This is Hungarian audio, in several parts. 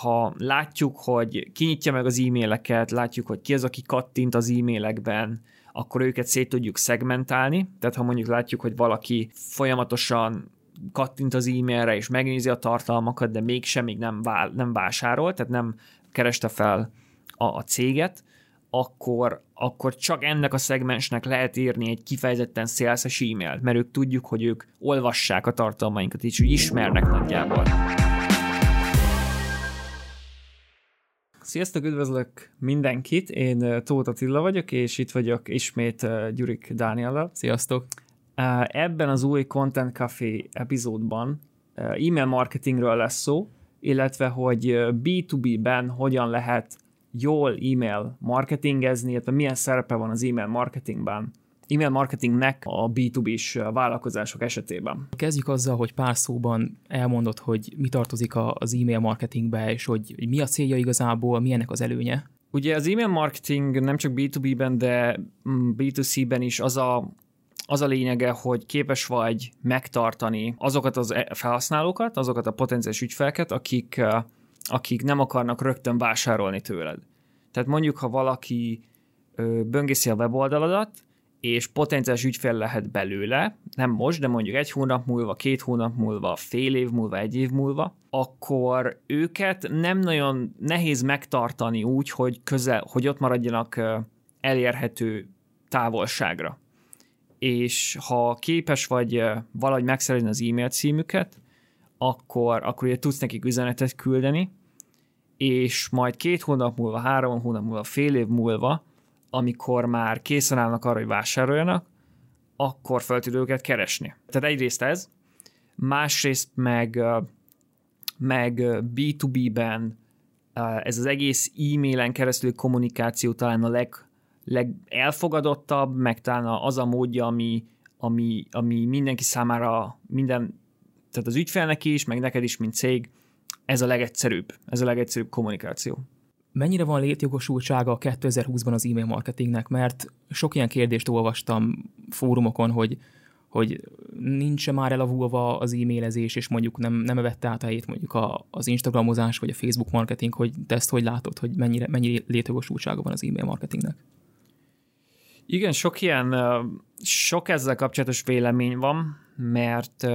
ha látjuk, hogy kinyitja meg az e-maileket, látjuk, hogy ki az, aki kattint az e-mailekben, akkor őket szét tudjuk szegmentálni, tehát ha mondjuk látjuk, hogy valaki folyamatosan kattint az e-mailre, és megnézi a tartalmakat, de mégsem még nem, vál, nem vásárol, tehát nem kereste fel a, a céget, akkor, akkor csak ennek a szegmensnek lehet írni egy kifejezetten szélszes e-mailt, mert ők tudjuk, hogy ők olvassák a tartalmainkat, és úgy ismernek nagyjából. Sziasztok, üdvözlök mindenkit, én Tóth Attila vagyok, és itt vagyok ismét Gyurik Dániellal. Sziasztok! Ebben az új Content Café epizódban e-mail marketingről lesz szó, illetve hogy B2B-ben hogyan lehet jól e-mail marketingezni, illetve milyen szerepe van az e-mail marketingben, e-mail marketingnek a B2B-s vállalkozások esetében. Kezdjük azzal, hogy pár szóban elmondod, hogy mi tartozik az e-mail marketingbe, és hogy, hogy mi a célja igazából, mi ennek az előnye. Ugye az e-mail marketing nem csak B2B-ben, de mm, B2C-ben is az a, az a lényege, hogy képes vagy megtartani azokat az e- felhasználókat, azokat a potenciális ügyfeleket, akik, akik nem akarnak rögtön vásárolni tőled. Tehát mondjuk, ha valaki böngészi a weboldaladat, és potenciális ügyfél lehet belőle, nem most, de mondjuk egy hónap múlva, két hónap múlva, fél év múlva, egy év múlva, akkor őket nem nagyon nehéz megtartani úgy, hogy közel, hogy ott maradjanak elérhető távolságra. És ha képes vagy valahogy megszerezni az e-mail címüket, akkor, akkor ugye tudsz nekik üzenetet küldeni, és majd két hónap múlva, három hónap múlva, fél év múlva amikor már készen állnak arra, hogy vásároljanak, akkor fel tud őket keresni. Tehát egyrészt ez, másrészt meg, meg B2B-ben ez az egész e-mailen keresztül kommunikáció talán a leg, legelfogadottabb, meg talán az a módja, ami, ami, ami mindenki számára, minden, tehát az ügyfélnek is, meg neked is, mint cég, ez a legegyszerűbb, ez a legegyszerűbb kommunikáció mennyire van létjogosultsága 2020-ban az e-mail marketingnek, mert sok ilyen kérdést olvastam fórumokon, hogy hogy nincs már elavulva az e-mailezés, és mondjuk nem, nem vette át a helyét mondjuk a, az Instagramozás, vagy a Facebook marketing, hogy te ezt hogy látod, hogy mennyire, mennyi létjogosultsága van az e-mail marketingnek? Igen, sok ilyen, sok ezzel kapcsolatos vélemény van, mert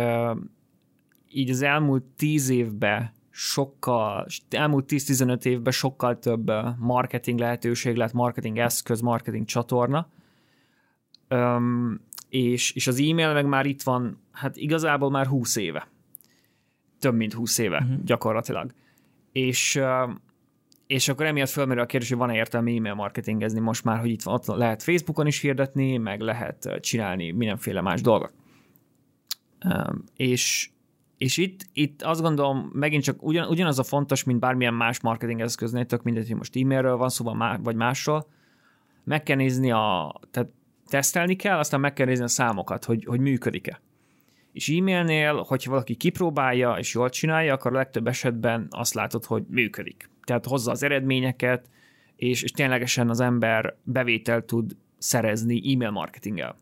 így az elmúlt tíz évben sokkal, elmúlt 10-15 évben sokkal több marketing lehetőség lett, marketing eszköz, marketing csatorna, Öm, és, és az e-mail meg már itt van, hát igazából már 20 éve. Több mint 20 éve uh-huh. gyakorlatilag. És, és akkor emiatt fölmerül a kérdés, hogy van-e értelme e-mail marketingezni most már, hogy itt van, ott lehet Facebookon is hirdetni, meg lehet csinálni mindenféle más dolgot. És, és itt, itt azt gondolom, megint csak ugyan, ugyanaz a fontos, mint bármilyen más marketing eszköznél, tök mindegy, hogy most e-mailről van szó, vagy másról, meg kell nézni a, tehát tesztelni kell, aztán meg kell nézni a számokat, hogy, hogy működik-e. És e-mailnél, hogyha valaki kipróbálja és jól csinálja, akkor a legtöbb esetben azt látod, hogy működik. Tehát hozza az eredményeket, és, és ténylegesen az ember bevételt tud szerezni e-mail marketinggel.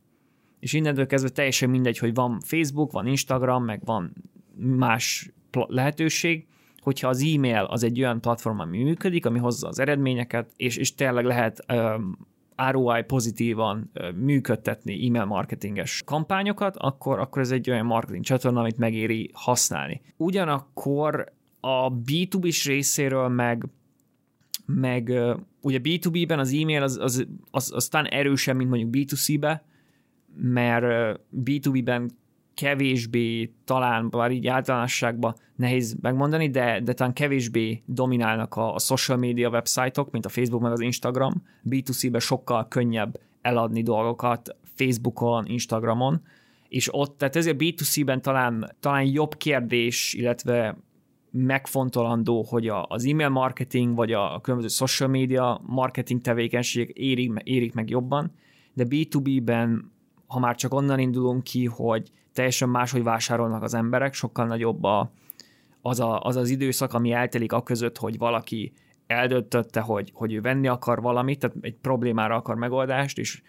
És innentől kezdve teljesen mindegy, hogy van Facebook, van Instagram, meg van más lehetőség, hogyha az e-mail az egy olyan platform, ami működik, ami hozza az eredményeket, és, és tényleg lehet um, ROI pozitívan uh, működtetni e-mail marketinges kampányokat, akkor, akkor ez egy olyan marketing csatorna, amit megéri használni. Ugyanakkor a B2B-s részéről meg meg ugye B2B-ben az e-mail az, az, az, az talán erősebb, mint mondjuk B2C-be, mert uh, B2B-ben kevésbé, talán bár így általánosságban nehéz megmondani, de, de talán kevésbé dominálnak a, a social media websájtok, mint a Facebook meg az Instagram. B2C-ben sokkal könnyebb eladni dolgokat Facebookon, Instagramon, és ott, tehát ezért B2C-ben talán, talán jobb kérdés, illetve megfontolandó, hogy a, az email marketing, vagy a különböző social media marketing tevékenységek érik, érik meg jobban, de B2B-ben, ha már csak onnan indulunk ki, hogy teljesen máshogy vásárolnak az emberek, sokkal nagyobb a, az, a, az az időszak, ami eltelik a között, hogy valaki eldöntötte, hogy, hogy ő venni akar valamit, tehát egy problémára akar megoldást, és,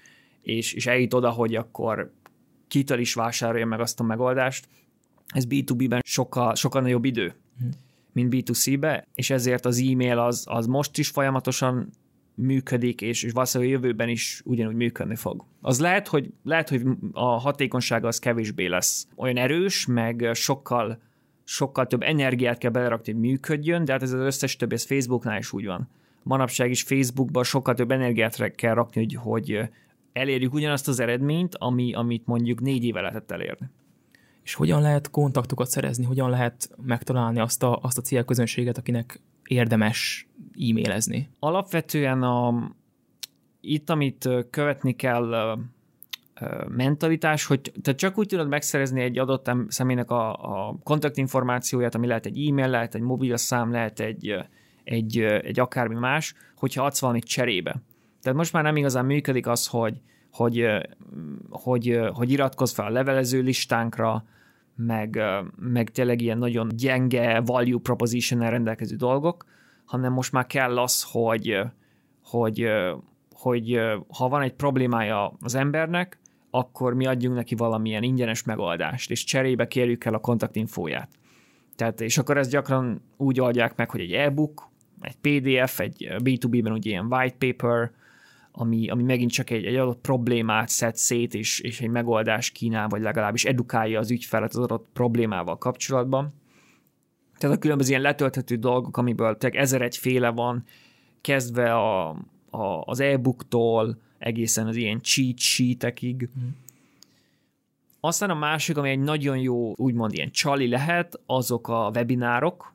és, és eljut oda, hogy akkor kitől is vásárolja meg azt a megoldást. Ez B2B-ben sokkal, sokkal nagyobb idő. Hmm. mint B2C-be, és ezért az e-mail az, az most is folyamatosan működik, és, és valószínűleg a jövőben is ugyanúgy működni fog. Az lehet, hogy, lehet, hogy a hatékonysága az kevésbé lesz olyan erős, meg sokkal, sokkal több energiát kell belerakni, hogy működjön, de hát ez az összes többi, ez Facebooknál is úgy van. Manapság is Facebookban sokkal több energiát kell rakni, hogy, hogy elérjük ugyanazt az eredményt, ami, amit mondjuk négy éve lehetett elérni. És hogyan lehet kontaktokat szerezni, hogyan lehet megtalálni azt a, azt a célközönséget, akinek érdemes e-mailezni? Alapvetően a, itt, amit követni kell mentalitás, hogy te csak úgy tudod megszerezni egy adott személynek a, a kontaktinformációját, ami lehet egy e-mail, lehet egy mobilszám, lehet egy, egy, egy akármi más, hogyha adsz valamit cserébe. Tehát most már nem igazán működik az, hogy, hogy, hogy, hogy iratkozz fel a levelező listánkra, meg, meg tényleg ilyen nagyon gyenge value proposition rendelkező dolgok, hanem most már kell az, hogy, hogy, hogy ha van egy problémája az embernek, akkor mi adjunk neki valamilyen ingyenes megoldást, és cserébe kérjük el a kontaktinfóját. Tehát, és akkor ezt gyakran úgy oldják meg, hogy egy e-book, egy PDF, egy B2B-ben ugye ilyen white paper, ami, ami megint csak egy, egy adott problémát szed szét, és, és egy megoldás kínál, vagy legalábbis edukálja az ügyfelet az adott problémával kapcsolatban. Tehát a különböző ilyen letölthető dolgok, amiből tényleg ezer egyféle van, kezdve a, a, az e-booktól egészen az ilyen cheat sheetekig. Mm. Aztán a másik, ami egy nagyon jó, úgymond ilyen csali lehet, azok a webinárok,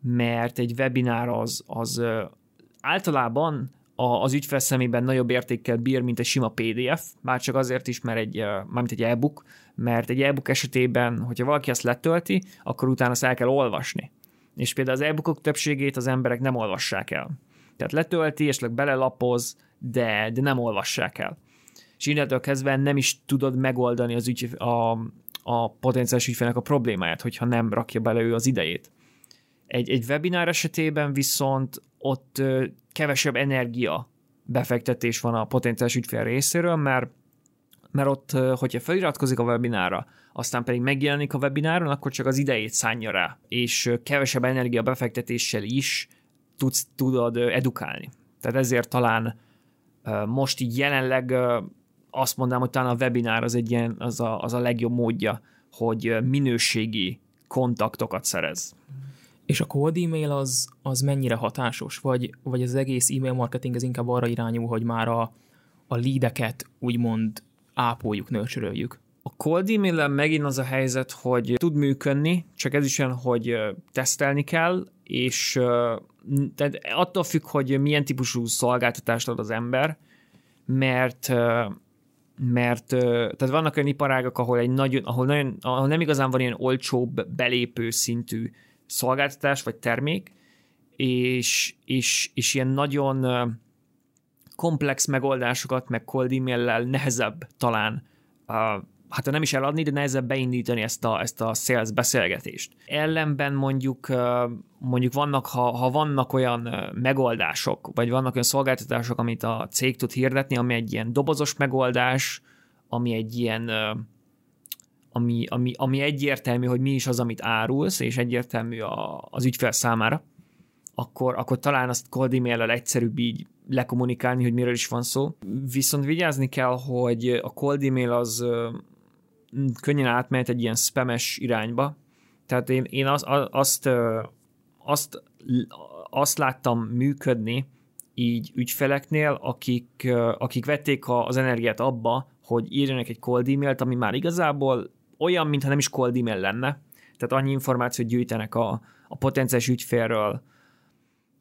mert egy webinár az, az általában az ügyfél szemében nagyobb értékkel bír, mint egy sima PDF, már csak azért is, mert egy, mármint egy e-book, mert egy e-book esetében, hogyha valaki ezt letölti, akkor utána azt el kell olvasni. És például az e-bookok többségét az emberek nem olvassák el. Tehát letölti, és belelapoz, de, de nem olvassák el. És innentől kezdve nem is tudod megoldani az ügy, a, a potenciális ügyfélnek a problémáját, hogyha nem rakja bele ő az idejét. Egy, egy webinár esetében viszont ott kevesebb energia befektetés van a potenciális ügyfél részéről, mert, mert ott, hogyha feliratkozik a webinára, aztán pedig megjelenik a webináron, akkor csak az idejét szánja rá, és kevesebb energia befektetéssel is tudsz, tudod edukálni. Tehát ezért talán most így jelenleg azt mondanám, hogy talán a webinár az egy ilyen, az a, az a legjobb módja, hogy minőségi kontaktokat szerez. És a cold email az, az mennyire hatásos? Vagy, vagy az egész email marketing az inkább arra irányul, hogy már a, a leadeket úgymond ápoljuk, nőcsöröljük? A cold email megint az a helyzet, hogy tud működni, csak ez is olyan, hogy tesztelni kell, és tehát attól függ, hogy milyen típusú szolgáltatást ad az ember, mert mert tehát vannak olyan iparágak, ahol, egy nagyon, ahol, nagyon, ahol nem igazán van ilyen olcsóbb belépő szintű szolgáltatás vagy termék, és, és, és ilyen nagyon komplex megoldásokat, meg cold e nehezebb talán hát nem is eladni, de nehezebb beindítani ezt a, ezt a sales beszélgetést. Ellenben mondjuk, mondjuk vannak, ha, ha vannak olyan megoldások, vagy vannak olyan szolgáltatások, amit a cég tud hirdetni, ami egy ilyen dobozos megoldás, ami egy ilyen ami, ami, ami egyértelmű, hogy mi is az, amit árulsz, és egyértelmű a, az ügyfél számára, akkor, akkor talán azt cold e egyszerűbb így lekommunikálni, hogy miről is van szó. Viszont vigyázni kell, hogy a cold email az könnyen átmehet egy ilyen spames irányba. Tehát én, én az, azt, azt, azt láttam működni így ügyfeleknél, akik, akik vették az energiát abba, hogy írjanak egy cold e-mailt, ami már igazából olyan, mintha nem is cold email lenne. Tehát annyi információt gyűjtenek a, a potenciális ügyfélről,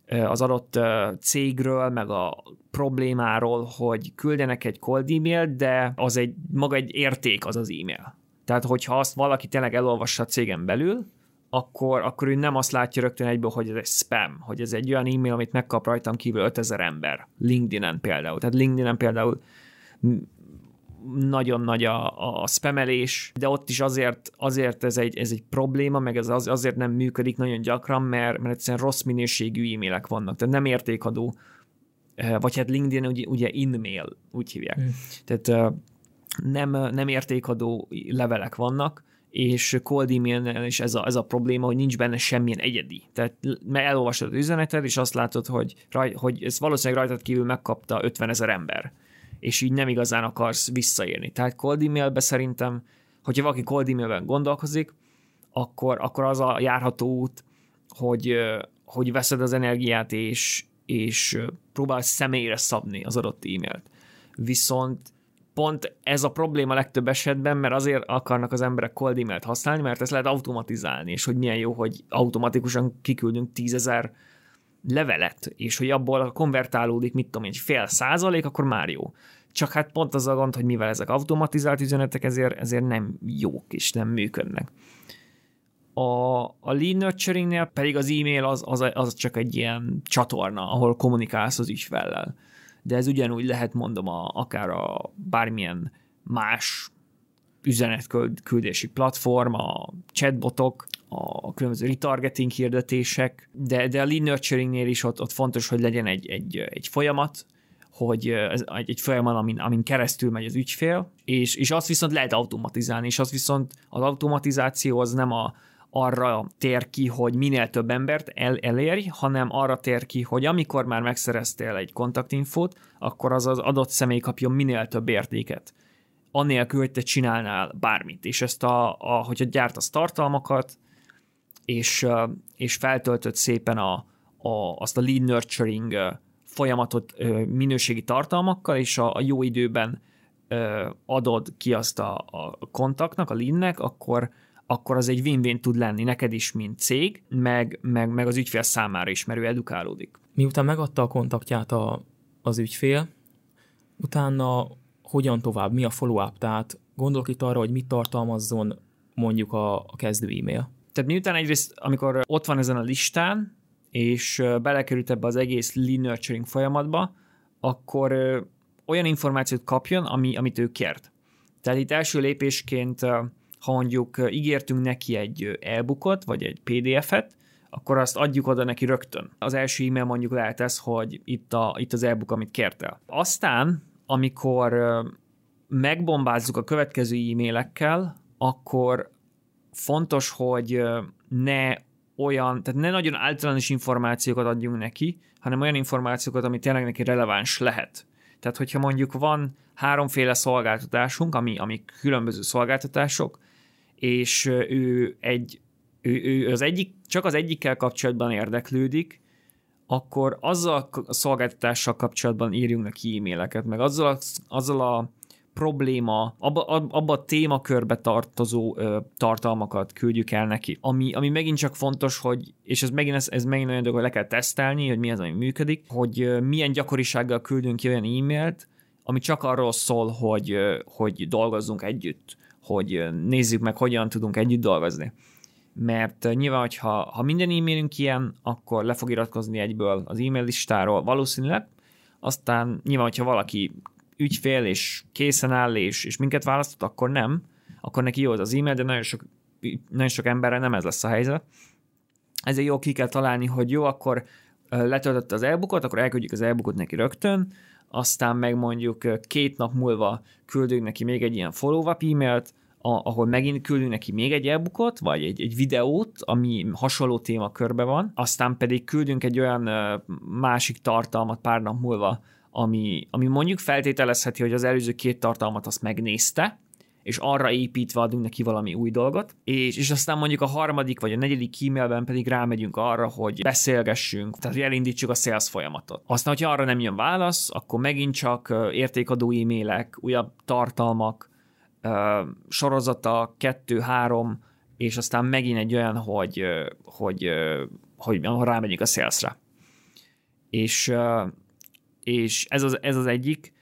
az adott cégről, meg a problémáról, hogy küldenek egy cold e-mail, de az egy maga egy érték az az e-mail. Tehát, hogyha azt valaki tényleg elolvassa a cégen belül, akkor, akkor ő nem azt látja rögtön egyből, hogy ez egy spam, hogy ez egy olyan e-mail, amit megkap rajtam kívül 5000 ember. LinkedIn-en például. Tehát LinkedIn-en például nagyon nagy a, a spamelés, de ott is azért, azért ez, egy, ez egy probléma, meg ez az, azért nem működik nagyon gyakran, mert, mert egyszerűen rossz minőségű e-mailek vannak, tehát nem értékadó, eh, vagy hát LinkedIn ugye, ugye in-mail, úgy hívják. Hmm. Tehát eh, nem, nem értékadó levelek vannak, és cold emailnél is ez a, ez a probléma, hogy nincs benne semmilyen egyedi. Tehát elolvasod az üzenetet, és azt látod, hogy, raj, hogy ez valószínűleg rajtad kívül megkapta 50 ezer ember, és így nem igazán akarsz visszaérni. Tehát cold emailbe szerintem, hogyha valaki cold emailben gondolkozik, akkor, akkor az a járható út, hogy, hogy veszed az energiát, és, és próbálsz személyre szabni az adott e-mailt. Viszont pont ez a probléma legtöbb esetben, mert azért akarnak az emberek cold email használni, mert ezt lehet automatizálni, és hogy milyen jó, hogy automatikusan kiküldünk tízezer levelet, és hogy abból konvertálódik, mit tudom, egy fél százalék, akkor már jó. Csak hát pont az a gond, hogy mivel ezek automatizált üzenetek, ezért, ezért nem jók és nem működnek. A, a lead nurturingnél pedig az e-mail az, az, az csak egy ilyen csatorna, ahol kommunikálsz az ügyfellel de ez ugyanúgy lehet mondom a, akár a bármilyen más üzenetküldési platform, a chatbotok, a különböző retargeting hirdetések, de, de a lead nurturingnél is ott, ott fontos, hogy legyen egy, egy, egy folyamat, hogy ez egy, egy folyamat, amin, amin keresztül megy az ügyfél, és, és azt viszont lehet automatizálni, és az viszont az automatizáció az nem a, arra tér ki, hogy minél több embert el, elérj, hanem arra tér ki, hogy amikor már megszereztél egy kontaktinfót, akkor az az adott személy kapjon minél több értéket. Annélkül, hogy te csinálnál bármit. És ezt a, a hogyha gyártasz tartalmakat, és, és feltöltöd szépen a, a, azt a lead nurturing folyamatot minőségi tartalmakkal, és a, a jó időben adod ki azt a, a kontaktnak, a leadnek, akkor, akkor az egy win-win tud lenni neked is, mint cég, meg, meg, meg az ügyfél számára is, mert ő edukálódik. Miután megadta a kontaktját a, az ügyfél, utána hogyan tovább, mi a follow-up, tehát gondolok itt arra, hogy mit tartalmazzon mondjuk a, a kezdő e-mail. Tehát miután egyrészt, amikor ott van ezen a listán, és belekerült ebbe az egész lead nurturing folyamatba, akkor olyan információt kapjon, ami, amit ő kért. Tehát itt első lépésként ha mondjuk ígértünk neki egy e-bookot, vagy egy PDF-et, akkor azt adjuk oda neki rögtön. Az első e-mail mondjuk lehet ez, hogy itt, a, itt az e-book, amit kértél. Aztán, amikor megbombázzuk a következő e-mailekkel, akkor fontos, hogy ne olyan, tehát ne nagyon általános információkat adjunk neki, hanem olyan információkat, ami tényleg neki releváns lehet. Tehát, hogyha mondjuk van háromféle szolgáltatásunk, ami, ami különböző szolgáltatások, és ő egy ő, ő az egyik, csak az egyikkel kapcsolatban érdeklődik, akkor azzal a szolgáltatással kapcsolatban írjunk neki e-maileket, meg azzal a, azzal a probléma, abba, abba a témakörbe tartozó ö, tartalmakat küldjük el neki, ami, ami megint csak fontos, hogy, és ez megint, ez, ez megint olyan dolog, hogy le kell tesztelni, hogy mi az, ami működik, hogy ö, milyen gyakorisággal küldünk ki olyan e-mailt, ami csak arról szól, hogy, ö, hogy dolgozzunk együtt hogy nézzük meg, hogyan tudunk együtt dolgozni. Mert nyilván, hogyha ha minden e-mailünk ilyen, akkor le fog iratkozni egyből az e-mail listáról valószínűleg, aztán nyilván, hogyha valaki ügyfél és készen áll és, és minket választott, akkor nem, akkor neki jó az az e-mail, de nagyon sok, nagyon sok emberre nem ez lesz a helyzet. Ezért jó ki kell találni, hogy jó, akkor letöltötte az e akkor elküldjük az e neki rögtön, aztán meg mondjuk két nap múlva küldünk neki még egy ilyen follow-up e-mailt, ahol megint küldünk neki még egy e vagy egy, egy videót, ami hasonló témakörbe van, aztán pedig küldünk egy olyan másik tartalmat pár nap múlva, ami, ami mondjuk feltételezheti, hogy az előző két tartalmat azt megnézte, és arra építve adunk neki valami új dolgot, és, és aztán mondjuk a harmadik vagy a negyedik e-mailben pedig rámegyünk arra, hogy beszélgessünk, tehát hogy elindítsuk a sales folyamatot. Aztán, hogyha arra nem jön válasz, akkor megint csak értékadó e-mailek, újabb tartalmak, sorozata, kettő-három, és aztán megint egy olyan, hogy, hogy, hogy, hogy rámegyünk a salesre. És, és ez, az, ez az egyik.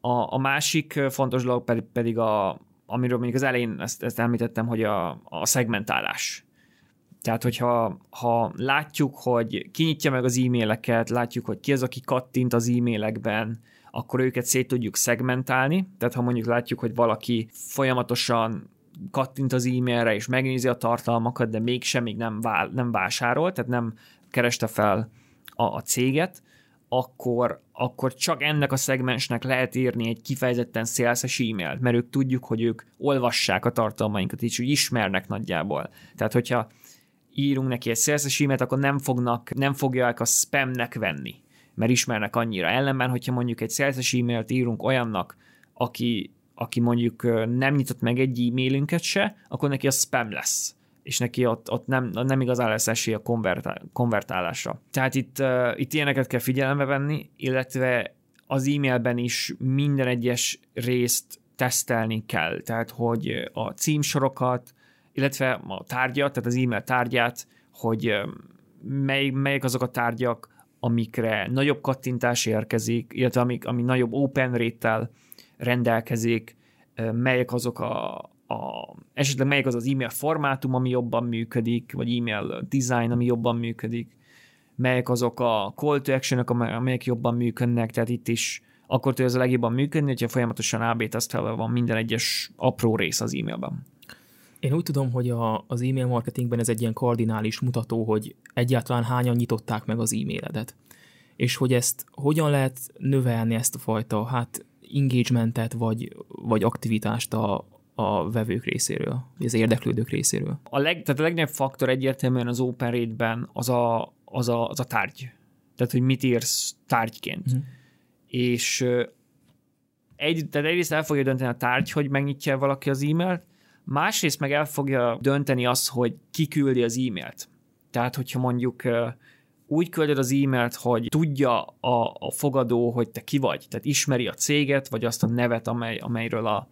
A, a másik fontos dolog pedig, pedig a, amiről mondjuk az elején ezt, ezt említettem, hogy a, a szegmentálás. Tehát, hogyha ha látjuk, hogy kinyitja meg az e-maileket, látjuk, hogy ki az, aki kattint az e-mailekben, akkor őket szét tudjuk szegmentálni. Tehát, ha mondjuk látjuk, hogy valaki folyamatosan kattint az e-mailre, és megnézi a tartalmakat, de mégsem még nem, vál, nem vásárol, tehát nem kereste fel a, a céget, akkor, akkor csak ennek a szegmensnek lehet írni egy kifejezetten szélszes e-mailt, mert ők tudjuk, hogy ők olvassák a tartalmainkat, és úgy ismernek nagyjából. Tehát, hogyha írunk neki egy szélszes e-mailt, akkor nem, fognak, nem fogják a spamnek venni, mert ismernek annyira. Ellenben, hogyha mondjuk egy szélszes e-mailt írunk olyannak, aki, aki mondjuk nem nyitott meg egy e-mailünket se, akkor neki a spam lesz és neki ott, ott nem, nem igazán lesz esély a konvertál, konvertálásra. Tehát itt, uh, itt ilyeneket kell figyelembe venni, illetve az e-mailben is minden egyes részt tesztelni kell, tehát hogy a címsorokat, illetve a tárgyat, tehát az e-mail tárgyát, hogy mely, melyek azok a tárgyak, amikre nagyobb kattintás érkezik, illetve amik, ami nagyobb open rate rendelkezik, melyek azok a, a, esetleg melyik az az e-mail formátum, ami jobban működik, vagy e-mail design, ami jobban működik, melyek azok a call to action amelyek jobban működnek, tehát itt is akkor tud ez a legjobban működni, hogyha folyamatosan AB tesztelve van minden egyes apró rész az e-mailben. Én úgy tudom, hogy a, az e-mail marketingben ez egy ilyen kardinális mutató, hogy egyáltalán hányan nyitották meg az e-mailedet. És hogy ezt hogyan lehet növelni ezt a fajta hát engagementet vagy, vagy aktivitást a, a vevők részéről, az érdeklődők részéről. A, leg, tehát a legnagyobb faktor egyértelműen az Open Rate-ben az a, az, a, az a tárgy. Tehát, hogy mit írsz tárgyként. Uh-huh. És egy, tehát egyrészt el fogja dönteni a tárgy, hogy megnyitja valaki az e-mailt, másrészt meg el fogja dönteni azt, hogy ki küldi az e-mailt. Tehát, hogyha mondjuk úgy küldöd az e-mailt, hogy tudja a, a fogadó, hogy te ki vagy, tehát ismeri a céget, vagy azt a nevet, amely, amelyről a,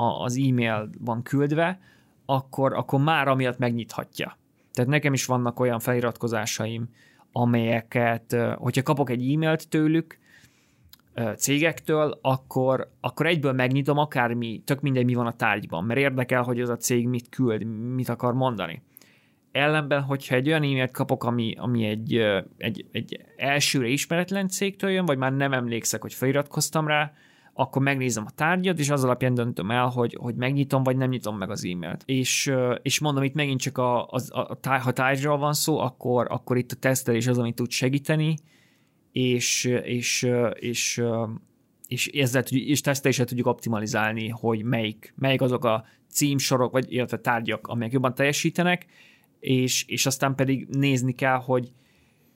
a, az e-mail van küldve, akkor, akkor már amiatt megnyithatja. Tehát nekem is vannak olyan feliratkozásaim, amelyeket, hogyha kapok egy e-mailt tőlük, cégektől, akkor, akkor egyből megnyitom akármi, tök mindegy, mi van a tárgyban, mert érdekel, hogy az a cég mit küld, mit akar mondani. Ellenben, hogyha egy olyan e-mailt kapok, ami, ami egy, egy, egy elsőre ismeretlen cégtől jön, vagy már nem emlékszek, hogy feliratkoztam rá, akkor megnézem a tárgyat, és az alapján döntöm el, hogy, hogy megnyitom, vagy nem nyitom meg az e-mailt. És, és mondom, itt megint csak a, a, a, a ha tárgyról van szó, akkor, akkor itt a tesztelés az, ami tud segíteni, és, és, és, és ezzel és teszteléssel tudjuk optimalizálni, hogy melyik, melyik azok a címsorok, vagy illetve tárgyak, amelyek jobban teljesítenek, és, és aztán pedig nézni kell, hogy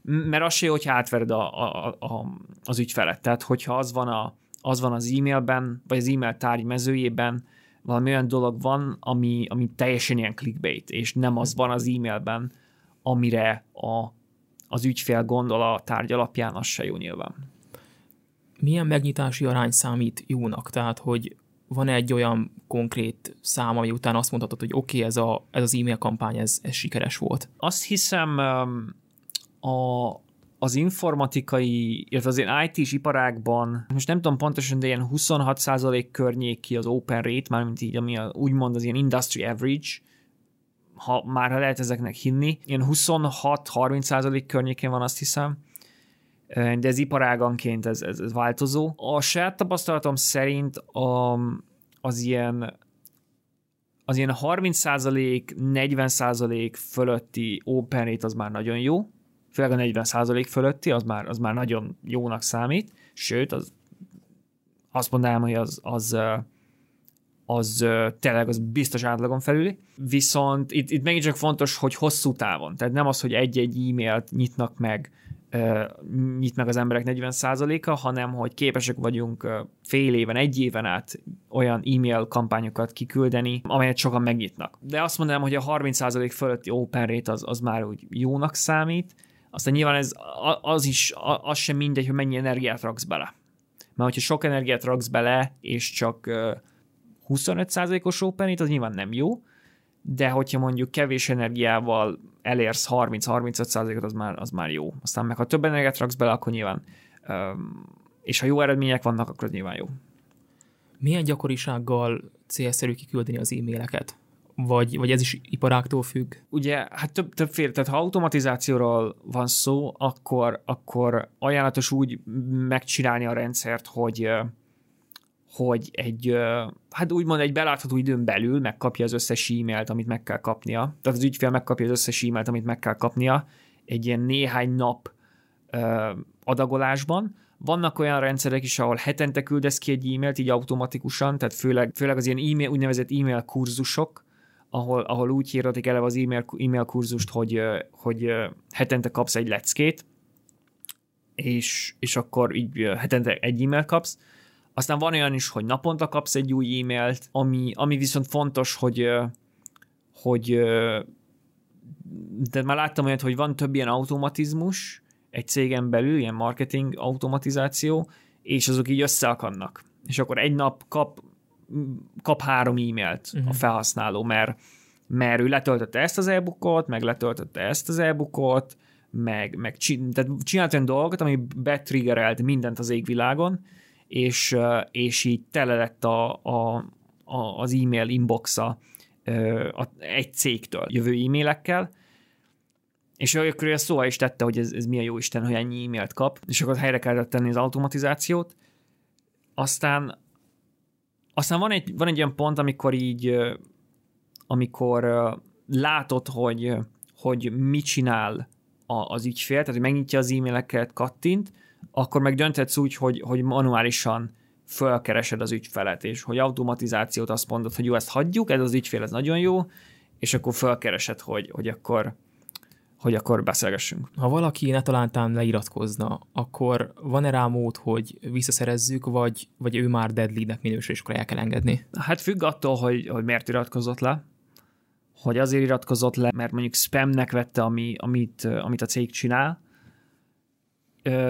mert az se jó, hogyha átvered a, a, a, az ügyfelet. Tehát, hogyha az van a, az van az e-mailben, vagy az e-mail tárgy mezőjében, valami olyan dolog van, ami, ami teljesen ilyen clickbait, és nem az van az e-mailben, amire a, az ügyfél gondol a tárgy alapján, az se jó nyilván. Milyen megnyitási arány számít jónak? Tehát, hogy van egy olyan konkrét szám, ami után azt mondhatod, hogy oké, okay, ez, a, ez az e-mail kampány, ez, ez sikeres volt? Azt hiszem, a, az informatikai, illetve az ilyen IT-s iparágban, most nem tudom pontosan, de ilyen 26% környéki az open rate, mármint így, ami a, úgymond az ilyen industry average, ha már lehet ezeknek hinni. Ilyen 26-30% környékén van, azt hiszem de ez iparáganként ez, ez, ez változó. A saját tapasztalatom szerint a, az ilyen az ilyen 30% 40% fölötti open rate az már nagyon jó, főleg a 40% fölötti, az már, az már nagyon jónak számít, sőt, az, azt mondanám, hogy az, az, az tényleg az biztos átlagon felüli. Viszont itt, itt megint csak fontos, hogy hosszú távon. Tehát nem az, hogy egy-egy e-mailt nyitnak meg, nyit meg az emberek 40%-a, hanem hogy képesek vagyunk fél éven, egy éven át olyan e-mail kampányokat kiküldeni, amelyet sokan megnyitnak. De azt mondanám, hogy a 30% fölötti open rate az, az már úgy jónak számít, aztán nyilván ez az is, az sem mindegy, hogy mennyi energiát raksz bele. Mert hogyha sok energiát raksz bele, és csak 25%-os open az nyilván nem jó, de hogyha mondjuk kevés energiával elérsz 30-35%-ot, az már, az már jó. Aztán meg ha több energiát raksz bele, akkor nyilván, és ha jó eredmények vannak, akkor nyilván jó. Milyen gyakorisággal célszerű kiküldeni az e-maileket? Vagy, vagy ez is iparáktól függ? Ugye, hát több, többféle, tehát ha automatizációról van szó, akkor, akkor ajánlatos úgy megcsinálni a rendszert, hogy hogy egy, hát úgymond egy belátható időn belül megkapja az összes e-mailt, amit meg kell kapnia. Tehát az ügyfél megkapja az összes e-mailt, amit meg kell kapnia. Egy ilyen néhány nap adagolásban. Vannak olyan rendszerek is, ahol hetente küldesz ki egy e-mailt, így automatikusan, tehát főleg, főleg az ilyen e-mail, úgynevezett e-mail kurzusok, ahol, ahol úgy hirdetik eleve az e-mail, e-mail kurzust, hogy, hogy hetente kapsz egy leckét, és, és akkor így hetente egy e-mail kapsz. Aztán van olyan is, hogy naponta kapsz egy új e-mailt, ami, ami viszont fontos, hogy, hogy de már láttam olyat, hogy van több ilyen automatizmus egy cégen belül, ilyen marketing automatizáció, és azok így összeakadnak. És akkor egy nap kap, kap három e-mailt uh-huh. a mhm. felhasználó, mert, mert ő letöltötte ezt az e-bookot, meg letöltötte ezt az e-bookot, meg, meg tehát csinált olyan dolgot, ami betriggerelt mindent az égvilágon, és, és így tele lett a, a, a, az e-mail inboxa egy cégtől jövő e-mailekkel, és akkor ezt szóval is tette, hogy ez, ez milyen jó Isten, hogy ennyi e-mailt kap, és akkor helyre kellett tenni az automatizációt. Aztán aztán van egy, van egy olyan pont, amikor így, amikor látod, hogy, hogy mit csinál az ügyfél, tehát hogy megnyitja az e-maileket, kattint, akkor meg dönthetsz úgy, hogy, hogy manuálisan fölkeresed az ügyfelet, és hogy automatizációt azt mondod, hogy jó, ezt hagyjuk, ez az ügyfél, ez nagyon jó, és akkor fölkeresed, hogy, hogy akkor hogy akkor beszélgessünk. Ha valaki ne talántán leiratkozna, akkor van-e rá mód, hogy visszaszerezzük, vagy, vagy ő már dead lead-nek minősül, és akkor el kell engedni? Hát függ attól, hogy, hogy miért iratkozott le. Hogy azért iratkozott le, mert mondjuk spamnek vette, ami, amit, amit a cég csinál,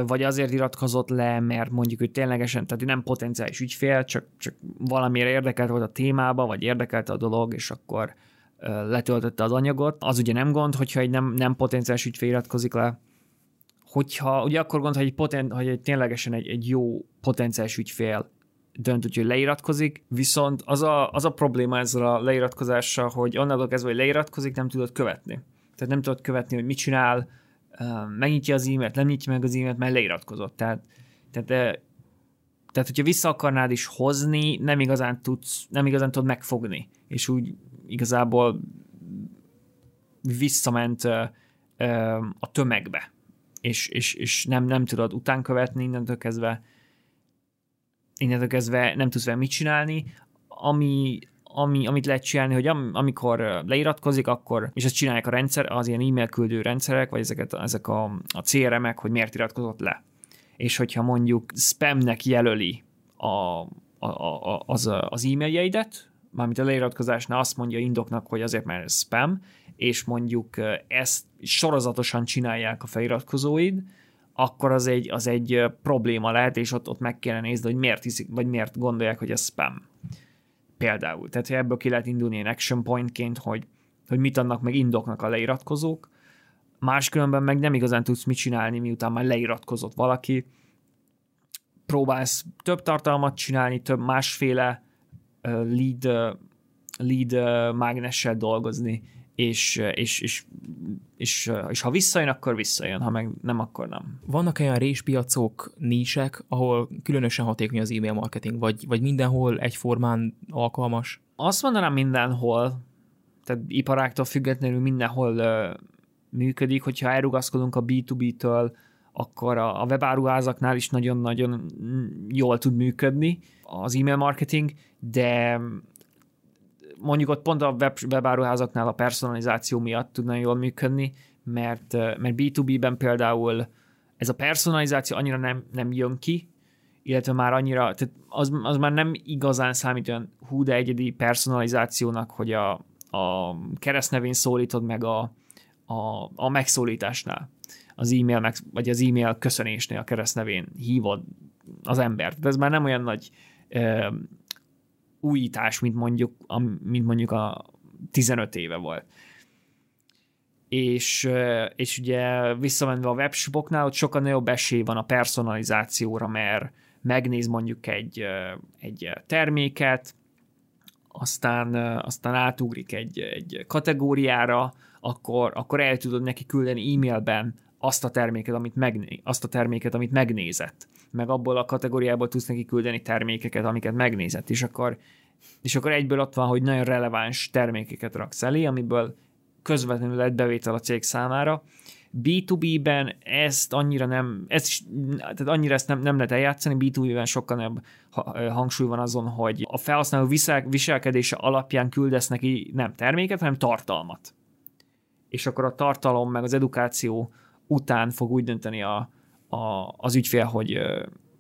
vagy azért iratkozott le, mert mondjuk ő ténylegesen, tehát ő nem potenciális ügyfél, csak, csak valamiért érdekelt volt a témába, vagy érdekelte a dolog, és akkor letöltötte az anyagot. Az ugye nem gond, hogyha egy nem, nem potenciális ügyfél iratkozik le, hogyha, ugye akkor gond, hogy egy, poten, hogy egy ténylegesen egy, egy jó potenciális ügyfél dönt úgy, hogy leiratkozik, viszont az a, az a probléma ezzel a leiratkozással, hogy onnantól kezdve, hogy leiratkozik, nem tudod követni. Tehát nem tudod követni, hogy mit csinál, megnyitja az e-mailt, nem nyitja meg az e-mailt, mert leiratkozott. Tehát, tehát, tehát hogyha vissza akarnád is hozni, nem igazán tudsz, nem igazán tudod megfogni, és úgy igazából visszament a tömegbe, és, és, és nem, nem tudod utánkövetni innentől kezdve, innentől kezdve nem tudsz vele mit csinálni, ami, ami, amit lehet csinálni, hogy am, amikor leiratkozik, akkor, és ezt csinálják a rendszer, az ilyen e-mail küldő rendszerek, vagy ezeket, ezek a, a CRM-ek, hogy miért iratkozott le. És hogyha mondjuk spamnek jelöli a, a, a, az, az e-mailjeidet, mármint a leiratkozásnál azt mondja indoknak, hogy azért, mert ez spam, és mondjuk ezt sorozatosan csinálják a feliratkozóid, akkor az egy, az egy probléma lehet, és ott, ott meg kéne nézni, hogy miért hiszik, vagy miért gondolják, hogy ez spam. Például. Tehát hogy ebből ki lehet indulni egy action pointként, hogy, hogy mit adnak meg indoknak a leiratkozók, máskülönben meg nem igazán tudsz mit csinálni, miután már leiratkozott valaki, próbálsz több tartalmat csinálni, több másféle lead, lead mágnessel dolgozni, és, és, és, és, és ha visszajön, akkor visszajön, ha meg nem, akkor nem. Vannak olyan réspiacok, nísek, ahol különösen hatékony az e-mail marketing, vagy, vagy mindenhol egyformán alkalmas? Azt mondanám mindenhol, tehát iparáktól függetlenül mindenhol uh, működik, hogyha elrugaszkodunk a B2B-től, akkor a, webáruházaknál is nagyon-nagyon jól tud működni az e-mail marketing, de mondjuk ott pont a web, webáruházaknál a personalizáció miatt tud nagyon jól működni, mert, mert B2B-ben például ez a personalizáció annyira nem, nem jön ki, illetve már annyira, tehát az, az már nem igazán számít olyan hú, de egyedi personalizációnak, hogy a, a keresztnevén szólítod meg a, a, a megszólításnál az e-mail, meg, vagy az e-mail köszönésnél a keresztnevén hívod az embert. De ez már nem olyan nagy ö, újítás, mint mondjuk, a, mint mondjuk a 15 éve volt. És, és ugye visszamenve a webshopoknál, ott sokkal nagyobb esély van a personalizációra, mert megnéz mondjuk egy, egy terméket, aztán, aztán átugrik egy, egy kategóriára, akkor, akkor el tudod neki küldeni e-mailben azt a terméket, amit, megné- azt a terméket, amit megnézett. Meg abból a kategóriából tudsz neki küldeni termékeket, amiket megnézett, és akkor, és akkor egyből ott van, hogy nagyon releváns termékeket raksz elé, amiből közvetlenül lehet bevétel a cég számára, B2B-ben ezt annyira nem, is, tehát annyira ezt nem, nem lehet eljátszani, B2B-ben sokkal nem hangsúly van azon, hogy a felhasználó visel, viselkedése alapján küldesz neki nem terméket, hanem tartalmat. És akkor a tartalom meg az edukáció után fog úgy dönteni a, a, az ügyfél, hogy,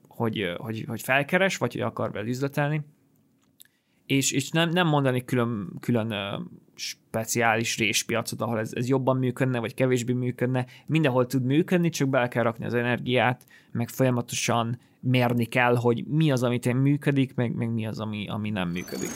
hogy, hogy, hogy felkeres, vagy hogy akar vele üzletelni. És, és nem, nem mondani külön, külön speciális réspiacot, ahol ez, ez jobban működne, vagy kevésbé működne. Mindenhol tud működni, csak bele kell rakni az energiát, meg folyamatosan mérni kell, hogy mi az, amit én működik, meg, meg mi az, ami, ami nem működik.